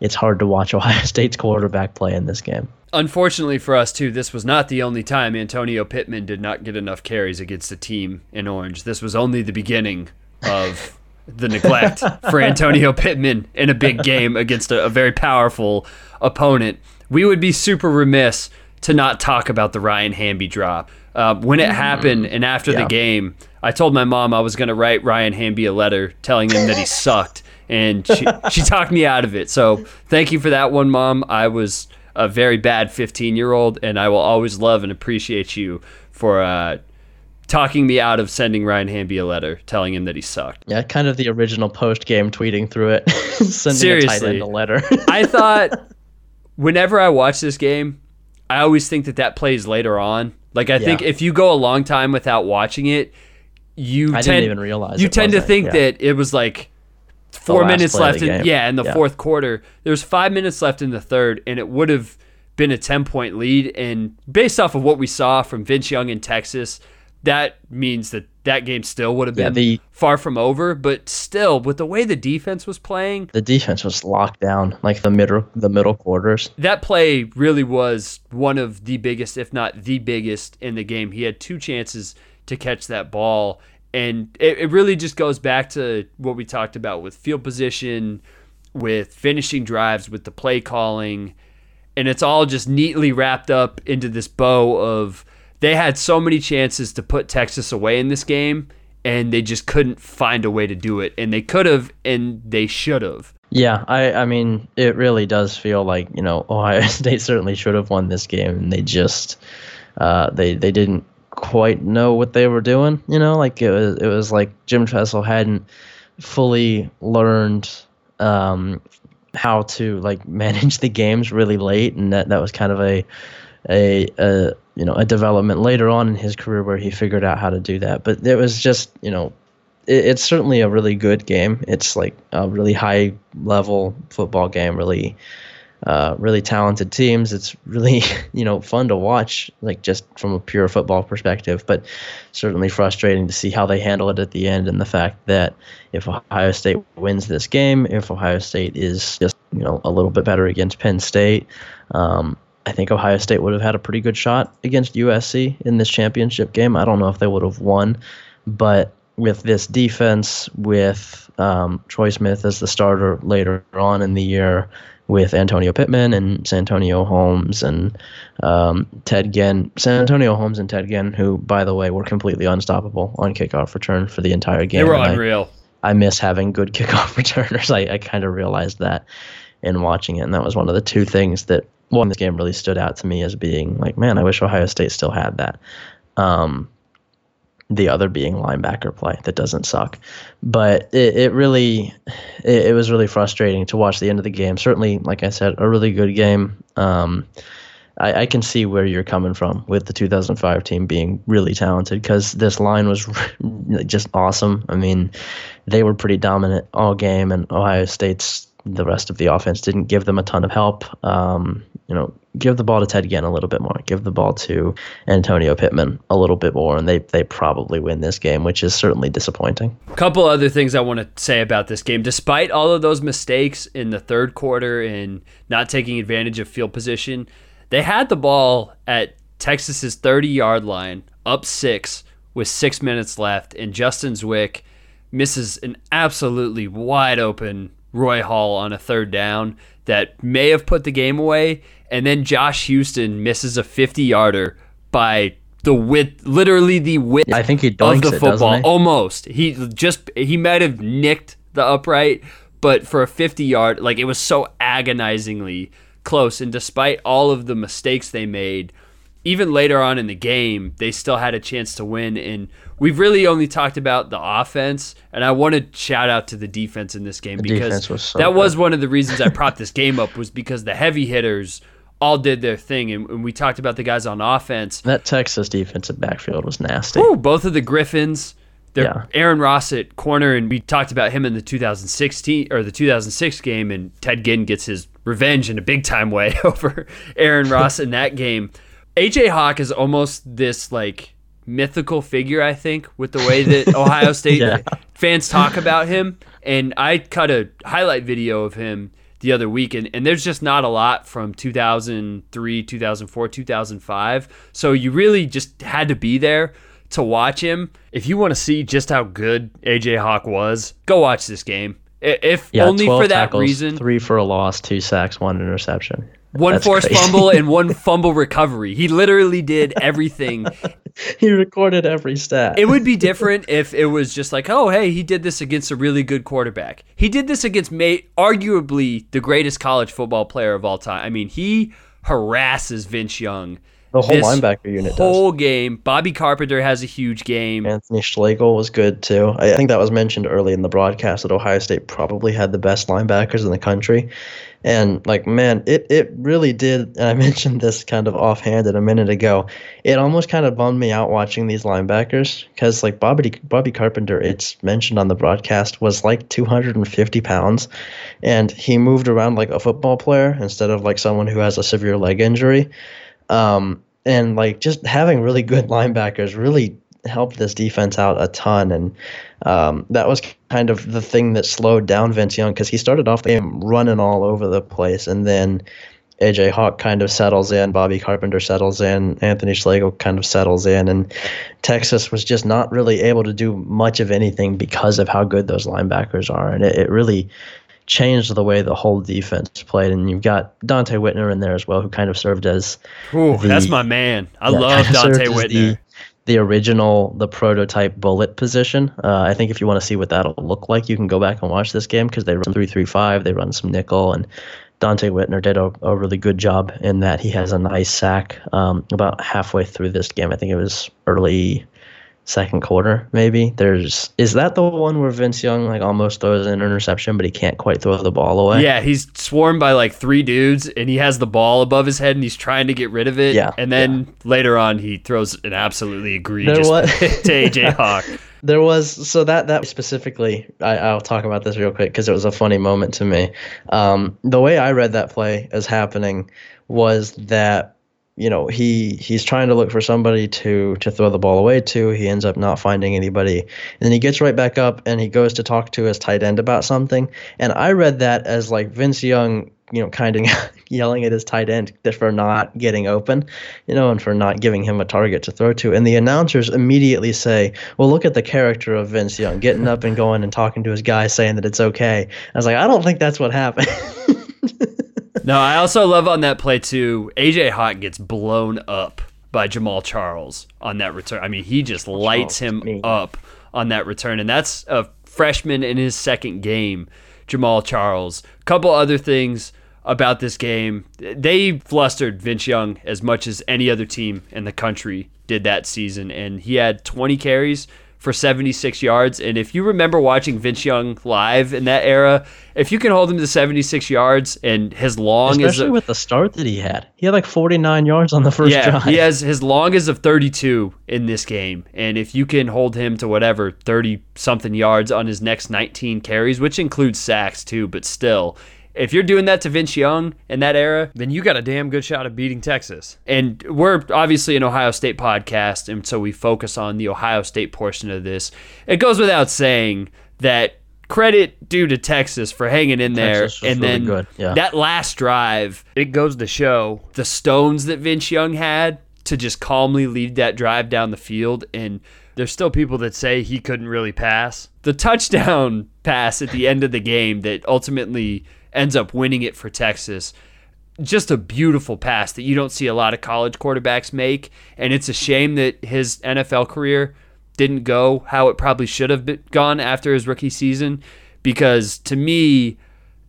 it's hard to watch Ohio State's quarterback play in this game. Unfortunately for us too, this was not the only time Antonio Pittman did not get enough carries against the team in orange. This was only the beginning of the neglect for Antonio Pittman in a big game against a, a very powerful opponent. We would be super remiss to not talk about the Ryan Hamby drop. Uh, when it happened and after Yeah. the game, I told my mom I was going to write Ryan Hamby a letter telling him that he sucked, and she, she talked me out of it. So thank you for that one, mom. I was a very bad 15 year old, and I will always love and appreciate you for uh, talking me out of sending Ryan Hamby a letter telling him that he sucked. Yeah, kind of the original post game tweeting through it, sending a tight Seriously. end a letter. I thought whenever I watch this game, I always think that that plays later on. Like I think if you go a long time without watching it, you I tend didn't even realize you tend to think yeah. that it was like four minutes left in yeah in the Yeah. fourth quarter. There's five minutes left in the third, and it would have been a ten point lead. And based off of what we saw from Vince Young in Texas, that means that that game still would have Yeah, been the- far from over. But still, with the way the defense was playing, the defense was locked down, like the middle the middle quarters. that play really was one of the biggest, if not the biggest, in the game. He had two chances to catch that ball. And it, it really just goes back to what we talked about with field position, with finishing drives, with the play calling. And it's all just neatly wrapped up into this bow of they had so many chances to put Texas away in this game, and they just couldn't find a way to do it. And they could have, and they should have. Yeah, I I mean it really does feel like you know Ohio State certainly should have won this game, and they just uh, they they didn't quite know what they were doing. You know, like it was it was like Jim Tressel hadn't fully learned um, how to like manage the games really late, and that that was kind of a a, a you know a development later on in his career where he figured out how to do that. But it was just you know it, it's certainly a really good game. It's like a really high level football game. Really, uh, really talented teams. It's really you know fun to watch, like just from a pure football perspective. But certainly frustrating to see how they handle it at the end, and the fact that if Ohio State wins this game, if Ohio State is just you know a little bit better against Penn State. Um, I think Ohio State would have had a pretty good shot against USC in this championship game. I don't know if they would have won, but with this defense, with um, Troy Smith as the starter later on in the year, with Antonio Pittman and Santonio Holmes and um, Ted Ginn, Santonio Holmes and Ted Ginn, who, by the way, were completely unstoppable on kickoff return for the entire game. They were And I- unreal. I miss having good kickoff returners. I, I kind of realized that in watching it, and that was one of the two things that one this game really stood out to me as being like, man, I wish Ohio State still had that. Um, the other being linebacker play that doesn't suck, but it, it really, it, it was really frustrating to watch the end of the game. Certainly, like I said, a really good game. Um, I, I can see where you're coming from with the 2005 team being really talented because this line was just awesome. I mean, they were pretty dominant all game, and Ohio State's the rest of the offense didn't give them a ton of help. Um, you know, give the ball to Ted Ginn a little bit more. Give the ball to Antonio Pittman a little bit more, and they they probably win this game, which is certainly disappointing. couple other things I want to say about this game. Despite all of those mistakes in the third quarter and not taking advantage of field position, they had the ball at Texas's 30 yard line, up six with six minutes left, and Justin Zwick misses an absolutely wide open Roy Hall on a third down that may have put the game away. And then Josh Huston misses a 50 yarder by the width, literally the width I think he of the football. he? Almost. He just he might have nicked the upright, but for a 50 yard, like it was so agonizingly close. And despite all of the mistakes they made, even later on in the game, they still had a chance to win. And we've really only talked about the offense, and I want to shout out to the defense in this game because was so that good. was one of the reasons I propped this game up was because the heavy hitters all did their thing. And, and we talked about the guys on offense. That Texas defensive backfield was nasty. Ooh, both of the Griffins. They're Yeah. Aaron Ross at corner, and we talked about him in the 2016 or the 2006 game, and Ted Ginn gets his revenge in a big time way over Aaron Ross in that game. AJ Hawk is almost this like mythical figure, I think, with the way that Ohio State Yeah. fans talk about him. And I cut a highlight video of him the other week, and, and there's just not a lot from 2003, 2004, 2005. So you really just had to be there to watch him. If you want to see just how good AJ Hawk was, go watch this game. If Yeah, only 12 for that tackles, reason, Three for a loss, two sacks, one interception. One That's forced crazy. fumble and one fumble recovery. He literally did everything. he recorded every stat. It would be different if it was just like, oh, hey, he did this against a really good quarterback. He did this against may- arguably the greatest college football player of all time. I mean, he harasses Vince Young. The whole linebacker unit does. whole game. Bobby Carpenter has a huge game. Anthony Schlegel was good too. I I think that was mentioned early in the broadcast that Ohio State probably had the best linebackers in the country. And like man, it, it really did and I mentioned this kind of offhanded a minute ago. It almost kind of bummed me out watching these linebackers because like Bobby Bobby Carpenter, it's mentioned on the broadcast, was like 250 pounds, and he moved around like a football player instead of like someone who has a severe leg injury. Um, and like just having really good linebackers really helped this defense out a ton. And um, that was kind of the thing that slowed down Vince Young because he started off the game running all over the place. And then AJ Hawk kind of settles in, Bobby Carpenter settles in, Anthony Schlegel kind of settles in. And Texas was just not really able to do much of anything because of how good those linebackers are. And it, it really changed the way the whole defense played. And you've got Donte Whitner in there as well, who kind of served as Ooh, the- that's my man. I yeah, love Donte Whitner. The, the original, the prototype bullet position. Uh, I think if you want to see what that'll look like, you can go back and watch this game because they run three three five. They run some nickel, and Donte Whitner did a, a really good job in that. He has a nice sack um, about halfway through this game. I think it was early second quarter, maybe. There's is that the one where Vince Young like almost throws an interception, but he can't quite throw the ball away. Yeah, he's swarmed by like three dudes, and he has the ball above his head, and he's trying to get rid of it. Yeah, and then later on, he throws an absolutely egregious was- to AJ Hawk. There was so that that specifically. I, I'll talk about this real quick because it was a funny moment to me. Um, the way I read that play as happening was that you know he he's trying to look for somebody to to throw the ball away to. He ends up not finding anybody, and then he gets right back up and he goes to talk to his tight end about something. And I read that as like Vince Young, you know, kind of yelling at his tight end for not getting open, you know, and for not giving him a target to throw to. And the announcers immediately say, "Well, look at the character of Vince Young, getting up and going and talking to his guy, saying that it's okay." I was like, I don't think that's what happened. No, I also love on that play too. AJ Hawk gets blown up by Jamaal Charles on that return. I mean, he just lights Charles, him me. up on that return, and that's a freshman in his second game, Jamaal Charles. A couple other things about this game: they flustered Vince Young as much as any other team in the country did that season, and he had 20 carries for 76 yards. And if you remember watching Vince Young live in that era, if you can hold him to 76 yards and his long as Especially with the start that he had. He had like 49 yards on the first yeah, drive. he has his longest of 32 in this game. And if you can hold him to whatever 30 something yards on his next 19 carries, which includes sacks too, but still, if you're doing that to Vince Young in that era, then you got a damn good shot of beating Texas. And we're obviously an Ohio State podcast, and so we focus on the Ohio State portion of this. It goes without saying that credit due to Texas for hanging in there Texas was and really then good, yeah. that last drive, it goes to show the stones that Vince Young had to just calmly lead that drive down the field. And there's still people that say he couldn't really pass. The touchdown pass at the end of the game that ultimately ends up winning it for Texas. Just a beautiful pass that you don't see a lot of college quarterbacks make. And it's a shame that his NFL career didn't go how it probably should have gone after his rookie season. Because to me,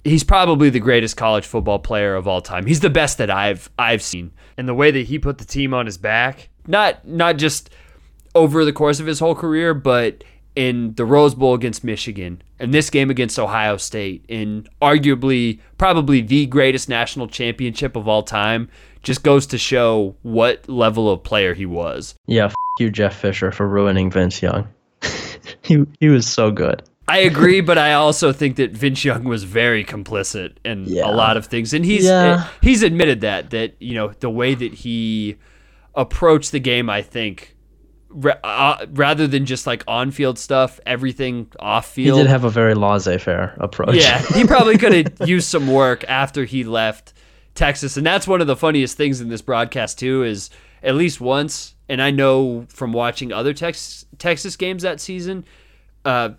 he's probably the greatest college football player of all time. He's the best that I've I've seen. And the way that he put the team on his back, not not just over the course of his whole career, but in the Rose Bowl against Michigan and this game against Ohio State in arguably probably the greatest national championship of all time just goes to show what level of player he was. Yeah, f- you, Jeff Fisher, for ruining Vince Young. he he was so good. I agree, but I also think that Vince Young was very complicit in Yeah. a lot of things, and he's Yeah. he's admitted that that you know the way that he approached the game, I think. Uh, rather than just like on-field stuff, everything off-field. He did have a very laissez-faire approach. Yeah, he probably could have used some work after he left Texas, and that's one of the funniest things in this broadcast too. Is at least once, and I know from watching other Texas Texas games that season, uh,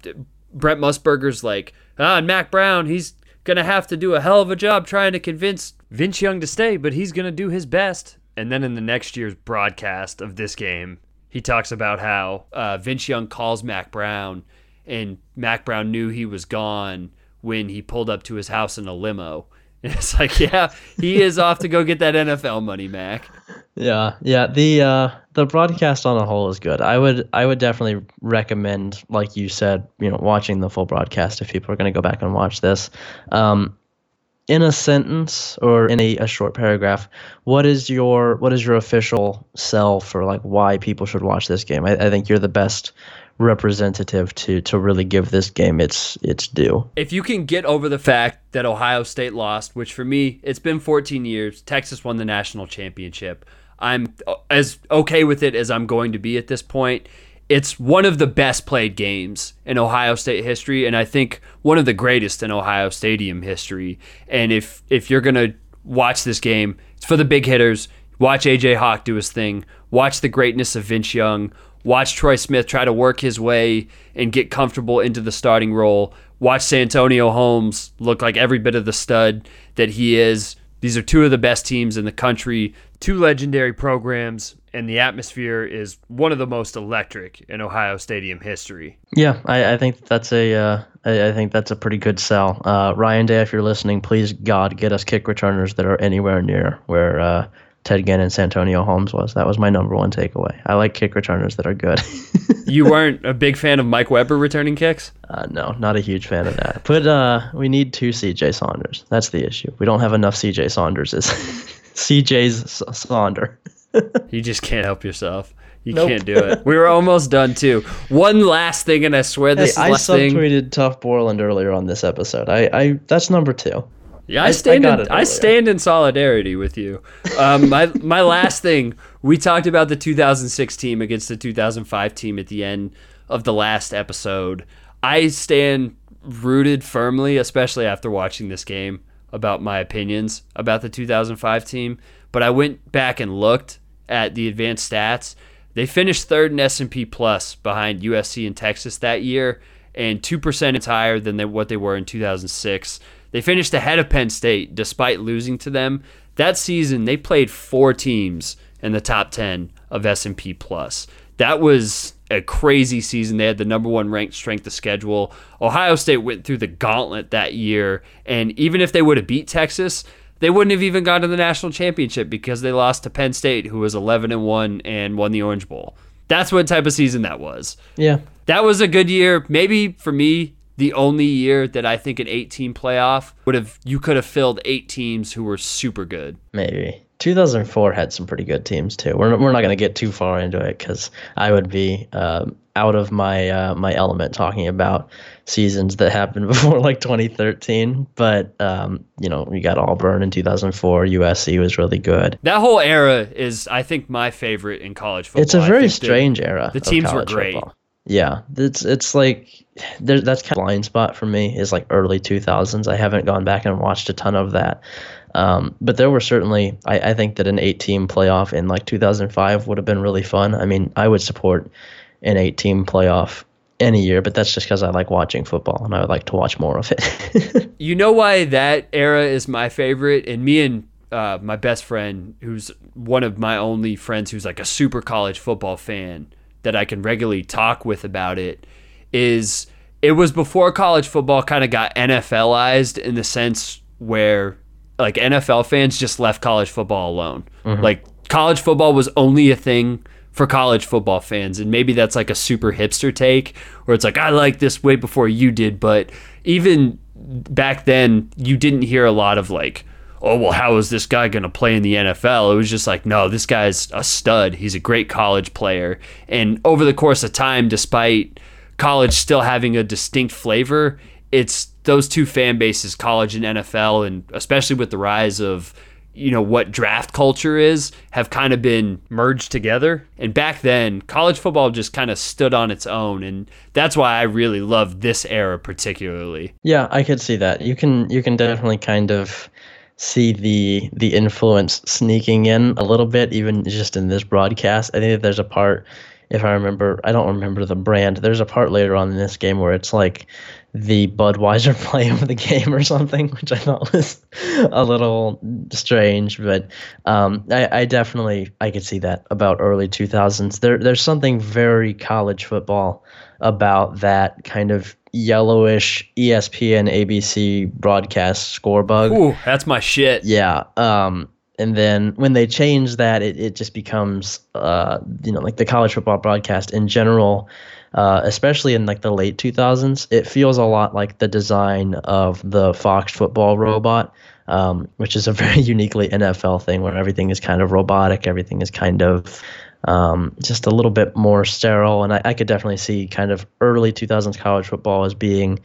Brent Musburger's like, ah, and Mack Brown, he's gonna have to do a hell of a job trying to convince Vince Young to stay, but he's gonna do his best. And then in the next year's broadcast of this game, he talks about how uh, Vince Young calls Mack Brown, and Mack Brown knew he was gone when he pulled up to his house in a limo. And it's like, yeah, he is off to go get that NFL money, Mack. Yeah, yeah. The uh, the broadcast on a whole is good. I would I would definitely recommend, like you said, you know, watching the full broadcast if people are going to go back and watch this. Um, in a sentence or in a, a short paragraph, what is your what is your official sell for like why people should watch this game? I, I think you're the best representative to to really give this game its its due. if you can get over the fact that Ohio State lost, which for me, it's been 14 years, Texas won the national championship. I'm as okay with it as I'm going to be at this point. It's one of the best played games in Ohio State history, and I think one of the greatest in Ohio Stadium history. And if if you're gonna watch this game, it's for the big hitters. Watch AJ Hawk do his thing. Watch the greatness of Vince Young. Watch Troy Smith try to work his way and get comfortable into the starting role. Watch Santonio Holmes look like every bit of the stud that he is. These are two of the best teams in the country, two legendary programs, and the atmosphere is one of the most electric in Ohio Stadium history. Yeah, I, I think that's a uh, I, I think that's a pretty good sell. Uh, Ryan Day, if you're listening, please God get us kick returners that are anywhere near where uh, Ted Ginn and Santonio Holmes was. That was my number one takeaway. I like kick returners that are good. You weren't a big fan of Mike Weber returning kicks? uh, no, not a huge fan of that. But uh, we need two C.J. Saunders. That's the issue. We don't have enough C.J. Saunderses. C.J.'s S- Saunder. You just can't help yourself. You Nope. can't do it. We were almost done too. One last thing, and I swear this Hey, is I last thing. subtweeted Tough Borland earlier on this episode. I, I that's number two. Yeah, I- I I stand. got in, I stand in solidarity with you. Um, my my last thing. We talked about the 2006 team against the 2005 team at the end of the last episode. I stand rooted firmly, especially after watching this game, about my opinions about the 2005 team. But I went back and looked at the advanced stats. They finished third in S&P Plus behind USC and Texas that year, and two percent is higher than they, what they were in 2006. They finished ahead of Penn State despite losing to them. That season, they played four teams in the top 10 of S&P Plus. That was a crazy season. They had the number one ranked strength of schedule. Ohio State went through the gauntlet that year, and even if they would have beat Texas, they wouldn't have even gone to the national championship because they lost to Penn State, who was 11 and one and won the Orange Bowl. That's what type of season that was. Yeah, That was a good year. Maybe for me, the only year that I think an eight team playoff would have you could have filled eight teams who were super good. maybe. 2004 had some pretty good teams too. We're, we're not going to get too far into it because I would be um, out of my uh, my element talking about seasons that happened before like 2013. But um, you know, we got Auburn in 2004. USC was really good. That whole era is, I think, my favorite in college football. It's a very strange era. the teams were great. football. Yeah, it's it's like there, that's kind of blind spot for me is like early 2000s. I haven't gone back and watched a ton of that, um, but there were certainly I, I think that an eight team playoff in like 2005 would have been really fun. I mean, I would support an eight team playoff any year, but that's just because I like watching football and I would like to watch more of it. You know why that era is my favorite? And me and uh, my best friend, who's one of my only friends who's like a super college football fan that I can regularly talk with about it, is it was before college football kind of got NFLized in the sense where like NFL fans just left college football alone. Like college football was only a thing for college football fans. And maybe that's like a super hipster take where it's like, I like this way before you did. But even back then, you didn't hear a lot of like, oh, well, how is this guy going to play in the NFL? It was just like, no, this guy's a stud. He's a great college player. And over the course of time, despite college still having a distinct flavor, it's those two fan bases, college and NFL, and especially with the rise of you know what draft culture is have kind of been merged together. And back then college football just kind of stood on its own. And that's why I really love this era particularly. Yeah I could see that. You can you can definitely kind of see the the influence sneaking in a little bit even just in this broadcast. I think there's a part if I remember I don't remember the brand. There's a part later on in this game where it's like the Budweiser play of the game or something, which I thought was a little strange. But um, I, I, definitely I could see that about early 2000s. There, there's something very college football about that kind of yellowish ESPN ABC broadcast score bug. Ooh, that's my shit. Yeah. Um, and then when they change that, it, it just becomes, uh, you know, like the college football broadcast in general uh, especially in like the late 2000s. It feels a lot like the design of the Fox football robot, um, which is a very uniquely NFL thing where everything is kind of robotic, everything is kind of um, just a little bit more sterile. And I, I could definitely see kind of early 2000s college football as being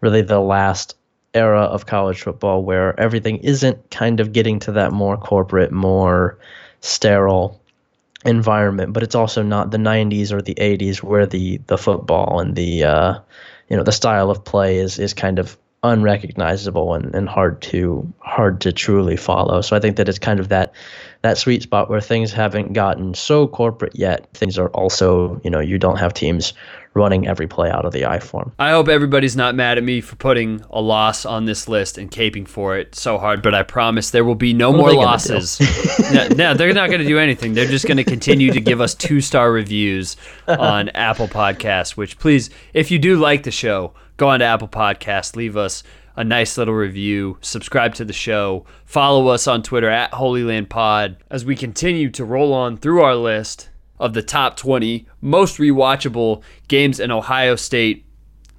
really the last era of college football where everything isn't kind of getting to that more corporate, more sterile environment, but it's also not the 90s or the 80s where the the football and the uh, you know the style of play is is kind of unrecognizable and, and hard to hard to truly follow. So I think that it's kind of that that sweet spot where things haven't gotten so corporate yet. Things are also, you know, you don't have teams running every play out of the I form. I hope everybody's not mad at me for putting a loss on this list and caping for it so hard, but I promise there will be no what more losses. no, no, they're not going to do anything. They're just going to continue to give us two star reviews on Apple Podcasts, which please, if you do like the show, go on to Apple Podcasts, leave us a nice little review, subscribe to the show, follow us on Twitter at Holyland Pod as we continue to roll on through our list of the top 20 most rewatchable games in Ohio State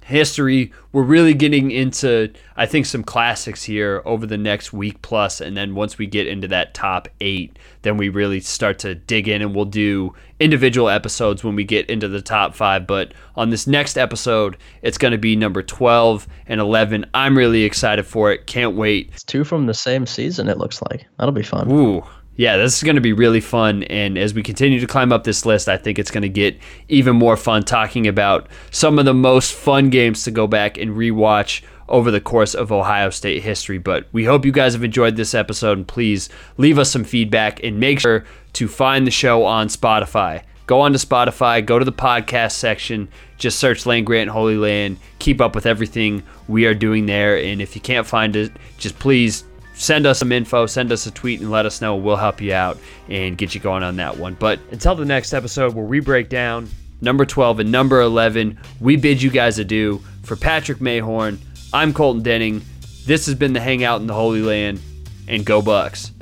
history. We're really getting into, I think, some classics here over the next week plus, and then once we get into that top eight, then we really start to dig in, and we'll do individual episodes when we get into the top five. But on this next episode, it's going to be number 12 and 11. I'm really excited for it. Can't wait. It's two from the same season. It looks like that'll be fun. Ooh yeah, this is going to be really fun. And as we continue to climb up this list, I think it's going to get even more fun talking about some of the most fun games to go back and rewatch over the course of Ohio State history. But we hope you guys have enjoyed this episode. And please leave us some feedback and make sure to find the show on Spotify. Go on to Spotify, go to the podcast section, just search Land Grant Holy Land, keep up with everything we are doing there. And if you can't find it, just please send us some info, send us a tweet, and let us know. We'll help you out and get you going on that one. But until the next episode where we break down number 12 and number 11, we bid you guys adieu. For Patrick Mayhorn, I'm Colton Denning. This has been the Hangout in the Holy Land, and go Bucks.